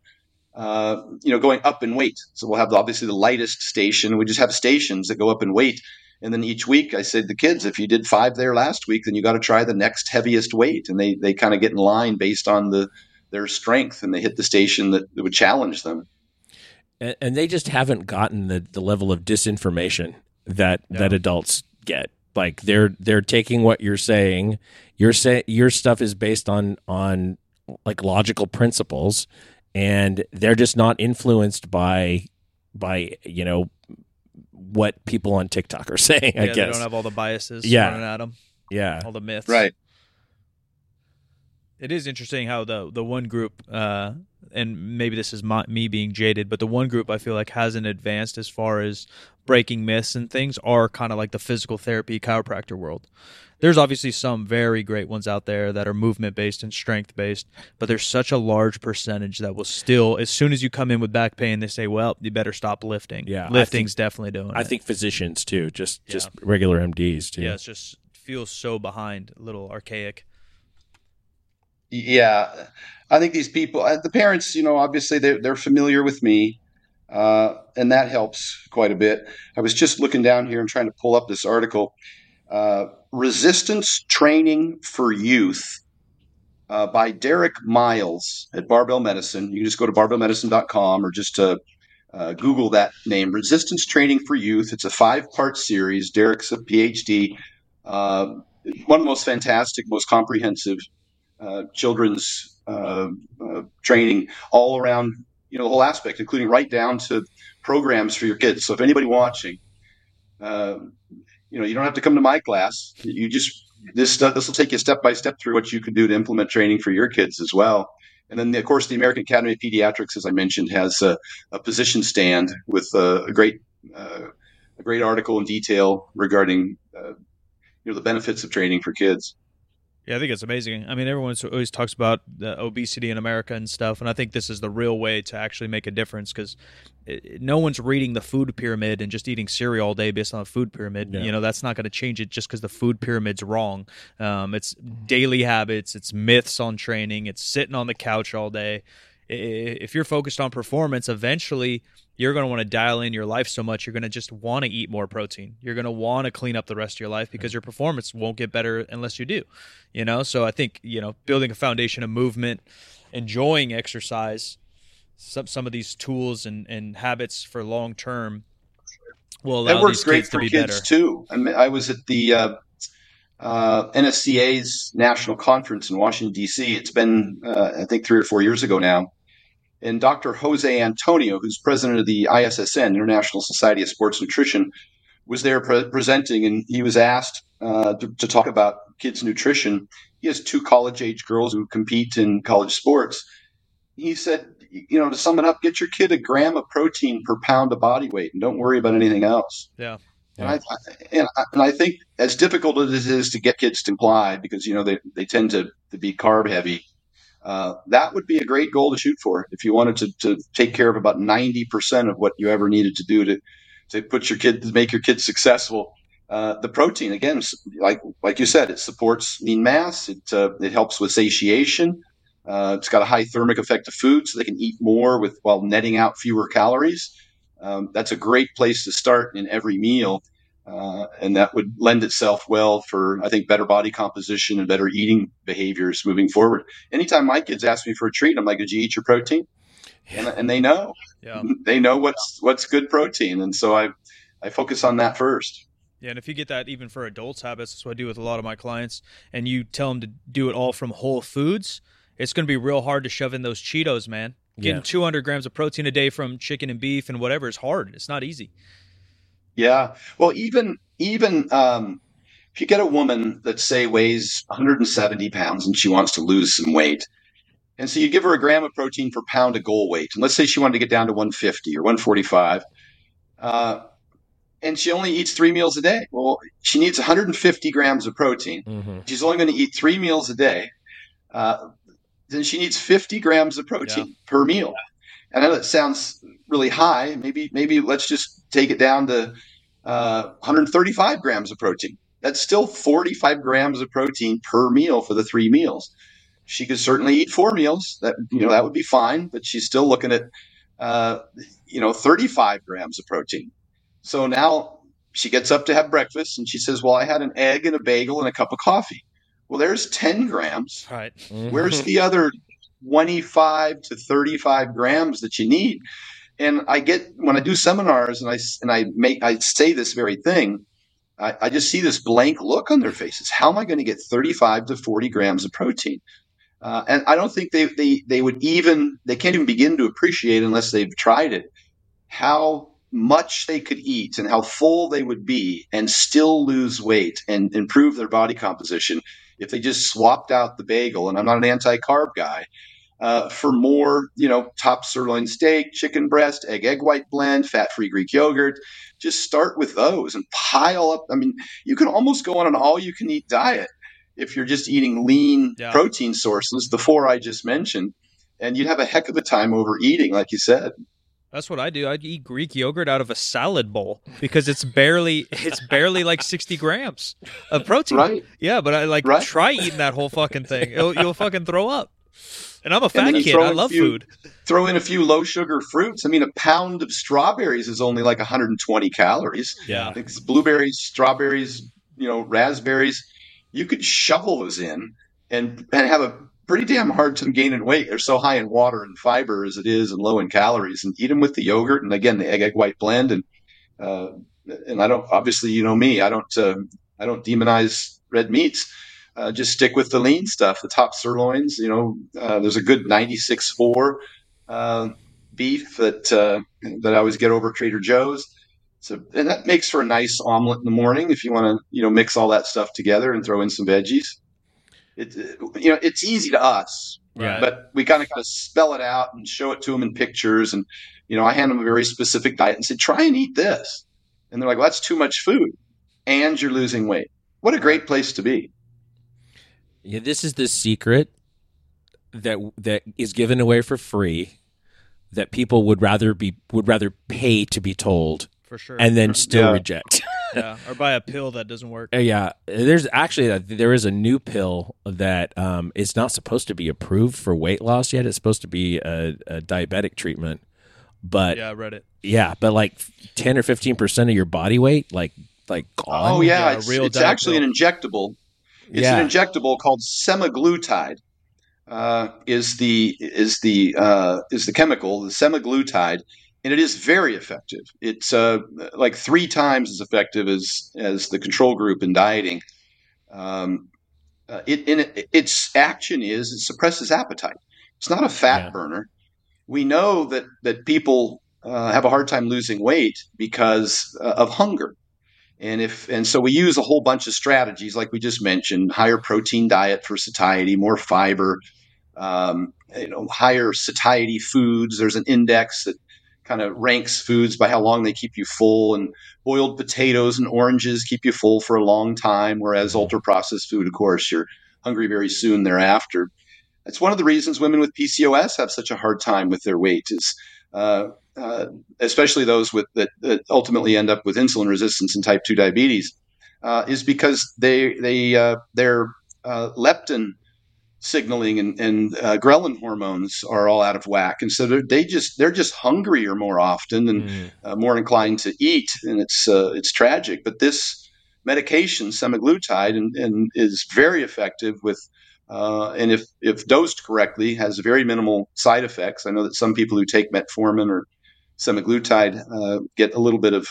uh, you know, going up in weight. So we'll have obviously the lightest station. We just have stations that go up in weight. And then each week, I said to the kids, if you did five there last week, then you got to try the next heaviest weight. And they they kind of get in line based on the their strength, and they hit the station that, that would challenge them. And, and they just haven't gotten the, the level of disinformation that that adults get. Like they're they're taking what you're saying. Your say your stuff is based on on like logical principles, and they're just not influenced by by you know what people on TikTok are (laughs) saying. I yeah, they guess. don't have all the biases Yeah. running at them, yeah. all the myths. Right. It is interesting how the the one group, uh, and maybe this is my, me being jaded, but the one group I feel like hasn't advanced as far as breaking myths and things are kind of like the physical therapy chiropractor world. There's obviously some very great ones out there that are movement based and strength based, but there's such a large percentage that will still, as soon as you come in with back pain, they say, "Well, you better stop lifting." Yeah, lifting's definitely doing I it. think physicians too, just Yeah. just regular MDs too. yeah, it's just feels so behind, a little archaic. Yeah, I think these people, uh, the parents, you know, obviously they're, they're familiar with me, uh, and that helps quite a bit. I was just looking down here and trying to pull up this article uh, Resistance Training for Youth uh, by Derek Miles at Barbell Medicine. You can just go to barbellmedicine.com or just uh, uh, Google that name Resistance Training for Youth. It's a five part series. Derek's a PhD. Uh, one of the most fantastic, most comprehensive children's uh, uh, training all around you know the whole aspect including right down to programs for your kids. So if anybody watching uh, you know you don't have to come to my class. You just this stuff this will take you step by step through what you can do to implement training for your kids as well. And then of course the american academy of pediatrics as i mentioned has a, a position stand with a, a great uh, a great article in detail regarding uh, you know the benefits of training for kids Yeah, I think it's amazing. I mean, everyone always talks about the obesity in America and stuff, and I think this is the real way to actually make a difference because no one's reading the food pyramid and just eating cereal all day based on a food pyramid. Yeah. You know, that's not going to change it just because the food pyramid's wrong. Um, it's daily habits, it's myths on training, it's sitting on the couch all day. If you're focused on performance, eventually you're going to want to dial in your life so much you're going to just want to eat more protein. You're going to want to clean up the rest of your life because your performance won't get better unless you do you know? So i think you know building a foundation of movement enjoying exercise some some of these tools and, and habits for long term will allow that works these great kids to for be kids better. too. I, mean, I was at the uh, uh, NSCA's national conference in Washington D.C. It's been uh, I think three or four years ago now, and Dr. Jose Antonio, who's president of the ISSN International Society of Sports Nutrition, was there pre- presenting, and he was asked, uh, to, to talk about kids' nutrition. He has two college age girls who compete in college sports. He said, you know, to sum it up, get your kid a gram of protein per pound of body weight and don't worry about anything else. Yeah. And I, and I, and I think as difficult as it is to get kids to comply because, you know, they, they tend to, to be carb heavy, uh, that would be a great goal to shoot for if you wanted to, to take care of about 90% of what you ever needed to do to, to put your kid, to make your kids successful. Uh, the protein, again, like, like you said, it supports lean mass. It, uh, it helps with satiation. Uh, it's got a high thermic effect of food, so they can eat more with while netting out fewer calories. Um, that's a great place to start in every meal, uh, and that would lend itself well for I think better body composition and better eating behaviors moving forward. Anytime my kids ask me for a treat, I'm like, "Did you eat your protein?" And, and they know, Yeah. (laughs) they know what's what's good protein, and so I I focus on that first. Yeah, and if you get that even for adults habits, that's what I do with a lot of my clients, and you tell them to do it all from whole foods, it's going to be real hard to shove in those Cheetos, man. Getting Yeah. 200 grams of protein a day from chicken and beef and whatever is hard. It's not easy. Yeah. Well, even even um, if you get a woman that say weighs 170 pounds and she wants to lose some weight, and so you give her a gram of protein per pound of goal weight, and let's say she wanted to get down to 150 or 145, uh, and she only eats three meals a day. Well, she needs 150 grams of protein. Mm-hmm. She's only going to eat three meals a day. Uh, then she needs 50 grams of protein per meal. I know that sounds really high. Maybe maybe let's just take it down to uh, 135 grams of protein. That's still 45 grams of protein per meal for the three meals. She could certainly eat four meals. That you know that would be fine, but she's still looking at uh, you know 35 grams of protein. So now she gets up to have breakfast and she says, "Well, I had an egg and a bagel and a cup of coffee." Well, there's 10 grams. Right. Where's the other 25 to 35 grams that you need? And I get when I do seminars and I and I make I say this very thing, I, I just see this blank look on their faces. How am I going to get 35 to 40 grams of protein? Uh, and I don't think they, they they would even they can't even begin to appreciate unless they've tried it how much they could eat and how full they would be and still lose weight and improve their body composition if they just swapped out the bagel. And I'm not an anti-carb guy. Uh, for more, you know, top sirloin steak, chicken breast, egg, egg white blend, fat-free Greek yogurt. Just start with those and pile up. I mean, you can almost go on an all-you-can-eat diet if you're just eating lean Yeah. protein sources, the four I just mentioned, and you'd have a heck of a time overeating, like you said. That's what I do. I eat Greek yogurt out of a salad bowl because it's barely it's barely like 60 grams of protein. Right. Yeah, but I like Right. try eating that whole fucking thing. It'll, you'll fucking throw up. And I'm a fat kid. I love few- food. Throw in a few low sugar fruits. I mean, a pound of strawberries is only like 120 calories. Yeah. It's blueberries, strawberries, you know, raspberries. You could shovel those in and and have a pretty damn hard time gaining weight. They're so high in water and fiber as it is, and low in calories. And eat them with the yogurt and again the egg egg white blend. And uh, and I don't obviously you know me. I don't uh, I don't demonize red meats. Uh, just stick with the lean stuff, the top sirloins. You know, uh, there's a good 96.4 uh, beef that uh, that I always get over Trader Joe's. So, and that makes for a nice omelet in the morning if you want to, you know, mix all that stuff together and throw in some veggies. It, you know, it's easy to us, Right. but we kind of kind of spell it out and show it to them in pictures. And you know, I hand them a very specific diet and say, try and eat this. And they're like, well, that's too much food, and you're losing weight. What a great place to be. Yeah, this is the secret that that is given away for free that people would rather be would rather pay to be told For sure. and then still Yeah. reject. (laughs) yeah. Or buy a pill that doesn't work. Uh, yeah, there's actually a, there is a new pill that um, is not supposed to be approved for weight loss yet. It's supposed to be a, a diabetic treatment, but yeah. Yeah, I read it. Yeah but like ten or fifteen percent of your body weight, like like gone. Oh yeah, Yeah, it's, real it's actually pill. an injectable. It's Yeah. an injectable called semaglutide. Uh, is the is the uh, is the chemical the semaglutide, and it is very effective. It's uh, like three times as effective as as the control group in dieting. Um, uh, it, in it, its action is it suppresses appetite. It's not a fat Yeah. burner. We know that that people uh, have a hard time losing weight because uh, of hunger And if and so we use a whole bunch of strategies, like we just mentioned: higher protein diet for satiety, more fiber, um, you know, higher satiety foods. There's an index that kind of ranks foods by how long they keep you full, and boiled potatoes and oranges keep you full for a long time, whereas ultra processed food, of course, you're hungry very soon thereafter. It's one of the reasons women with PCOS have such a hard time with their weight is uh, uh, especially those with that, that, ultimately end up with insulin resistance and type 2 diabetes uh, is because they they uh, their uh, leptin signaling and, and uh, ghrelin hormones are all out of whack and so they just they're just hungrier more often and mm. more inclined to eat and it's it's tragic but this medication semaglutide and, and is very effective with uh, and if, if dosed correctly, has very minimal side effects. I know that some people who take metformin or semaglutide uh, get a little bit of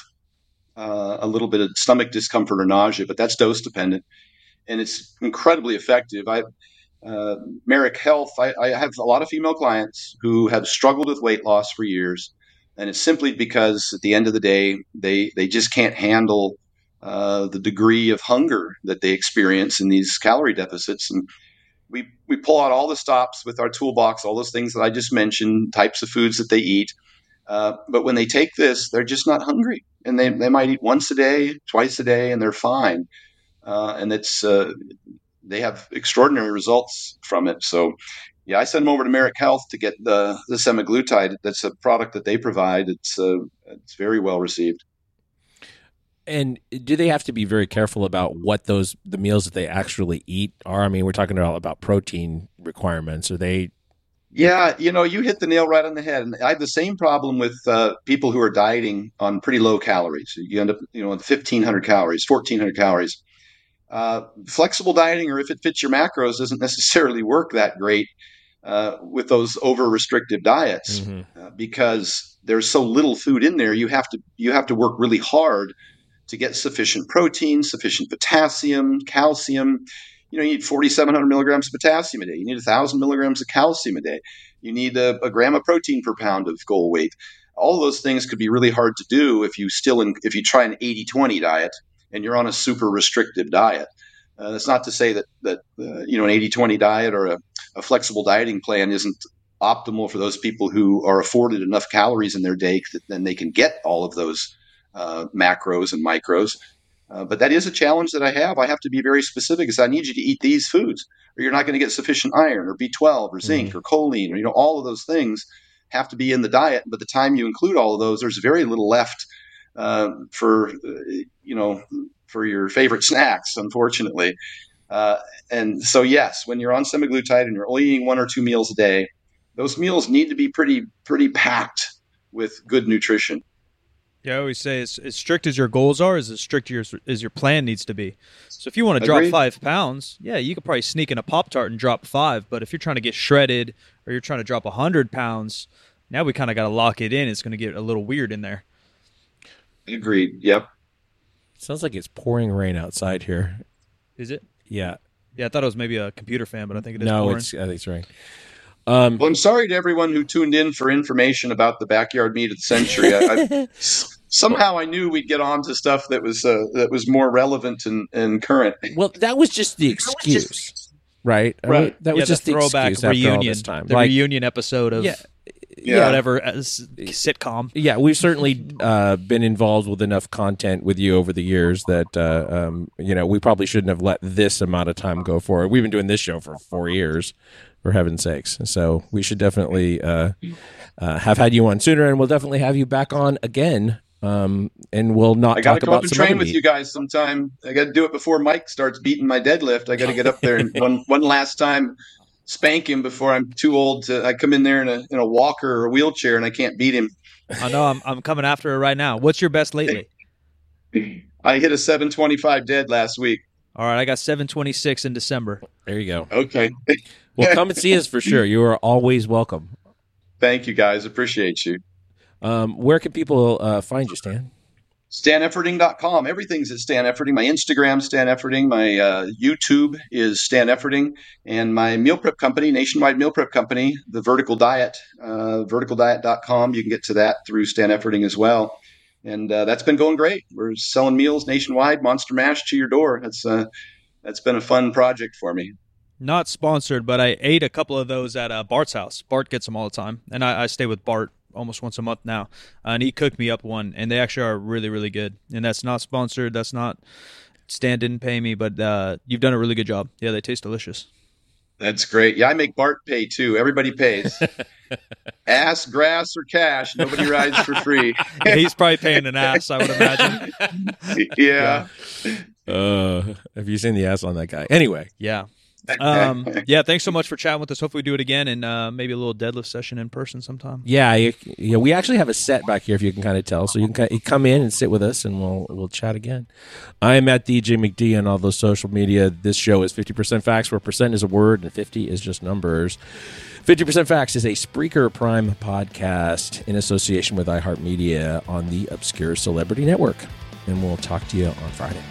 uh, a little bit of stomach discomfort or nausea, but that's dose dependent, and it's incredibly effective. I uh, Marek Health. I, I, have a lot of female clients who have struggled with weight loss for years, and it's simply because at the end of the day, they they just can't handle uh, the degree of hunger that they experience in these calorie deficits and we we pull out all the stops with our toolbox, all those things that I just mentioned, types of foods that they eat. Uh, but when they take this, they're just not hungry, and they they might eat once a day, twice a day, and they're fine. Uh, and it's uh, they have extraordinary results from it. So, yeah, I send them over to Marek Health to get the the semaglutide. That's a product that they provide. It's uh, it's very well received. And do they have to be very careful about what those the meals that they actually eat are? I mean, we're talking about about protein requirements. Are they? Yeah, you know, you hit the nail right on the head. And I have the same problem with uh, people who are dieting on pretty low calories. You end up, you know, with 1,500 calories, 1,400 calories. Uh, flexible dieting, or if it fits your macros, doesn't (laughs) necessarily work that great uh, with those over restrictive diets mm-hmm. Uh, because there's so little food in there. You have to you have to work really hard to get sufficient protein, sufficient potassium, calcium. You know, you need 4,700 milligrams of potassium a day. You need 1,000 milligrams of calcium a day. You need a, a gram of protein per pound of goal weight. All those things could be really hard to do if you still in, if you try an 80-20 diet and you're on a super restrictive diet. Uh, that's not to say that that uh, you know an 80-20 diet or a, a flexible dieting plan isn't optimal for those people who are afforded enough calories in their day that then they can get all of those uh, macros and micros. Uh, but that is a challenge that I have. I have to be very specific because I need you to eat these foods, or you're not going to get sufficient iron, or B12, or zinc, mm-hmm. or choline, or you know all of those things have to be in the diet. But the time you include all of those, there's very little left uh, for uh, you know for your favorite snacks, unfortunately. Uh, and so, yes, when you're on semaglutide and you're only eating one or two meals a day, those meals need to be pretty pretty packed with good nutrition. Yeah, I always say as, as strict as your goals are, is as strict your, as your plan needs to be. So if you want to drop five pounds, yeah, you could probably sneak in a Pop Tart and drop five. But if you're trying to get shredded or you're trying to drop a hundred pounds, now we kind of got to lock it in. It's going to get a little weird in there. Agreed. Yep. Sounds like it's pouring rain outside here. Is it? Yeah. Yeah, I thought it was maybe a computer fan, but I think it is. No, pouring. it's I think it's rain. Um, well, I'm sorry to everyone who tuned in for information about the backyard meet of the century. I, I, (laughs) somehow I knew we'd get on to stuff that was uh, that was more relevant and, and current. Well, that was just the excuse, right? Right. I mean, that was yeah, just the throwback reunion, time. the like, reunion episode of yeah, yeah. whatever uh, sitcom. Yeah, we've certainly uh, been involved with enough content with you over the years that uh, um, you know we probably shouldn't have let this amount of time go forward. We've been doing this show for four years for heaven's sakes. So we should definitely uh, uh, have had you on sooner, and we'll definitely have you back on again. Um, and we'll not I gotta talk come up and train with you guys sometime. I got to do it before Mike starts beating my deadlift. I got to get up there and (laughs) one one last time spank him before I'm too old to. I come in there in a in a walker or a wheelchair and I can't beat him. I know. I'm I'm coming after it right now. What's your best lately? I hit a 725 dead last week. All right, I got 726 in December. There you go. Okay. well, come and see us for sure. You are always welcome. Thank you, guys. Appreciate you. Um, where can people uh, find you, Stan? StanEfferding.com. Everything's at Stan Efferding. My Instagram, Stan Efferding. My uh, YouTube is Stan Efferding. And my meal prep company, Nationwide Meal Prep Company, the Vertical Diet, uh, verticaldiet.com. You can get to that through Stan Efferding as well. And uh, that's been going great. We're selling meals nationwide, Monster Mash to your door. That's uh, that's been a fun project for me. Not sponsored, but I ate a couple of those at uh, Bart's house. Bart gets them all the time, and I, I stay with Bart almost once a month now, and he cooked me up one, and they actually are really, really good. And that's not sponsored. That's not Stan didn't pay me, but uh, you've done a really good job. Yeah, they taste delicious. That's great. Yeah, I make Bart pay too. Everybody pays. (laughs) ass, grass, or cash. Nobody rides for free. (laughs) yeah, he's probably paying an ass, I would imagine. (laughs) yeah. Uh, have you seen the ass on that guy? Anyway, Yeah. Um, (laughs) yeah, thanks so much for chatting with us. Hopefully, we do it again and uh, maybe a little deadlift session in person sometime. yeah, you, you know, we actually have a set back here, if you can kind of tell. So you can kind of, you come in and sit with us, and we'll we'll chat again. I am at DJ McD on all those social media. This show is fifty percent facts, where percent is a word and fifty is just numbers. Fifty percent facts is a Spreaker Prime podcast in association with iHeartMedia on the Obscure Celebrity Network, and we'll talk to you on Friday.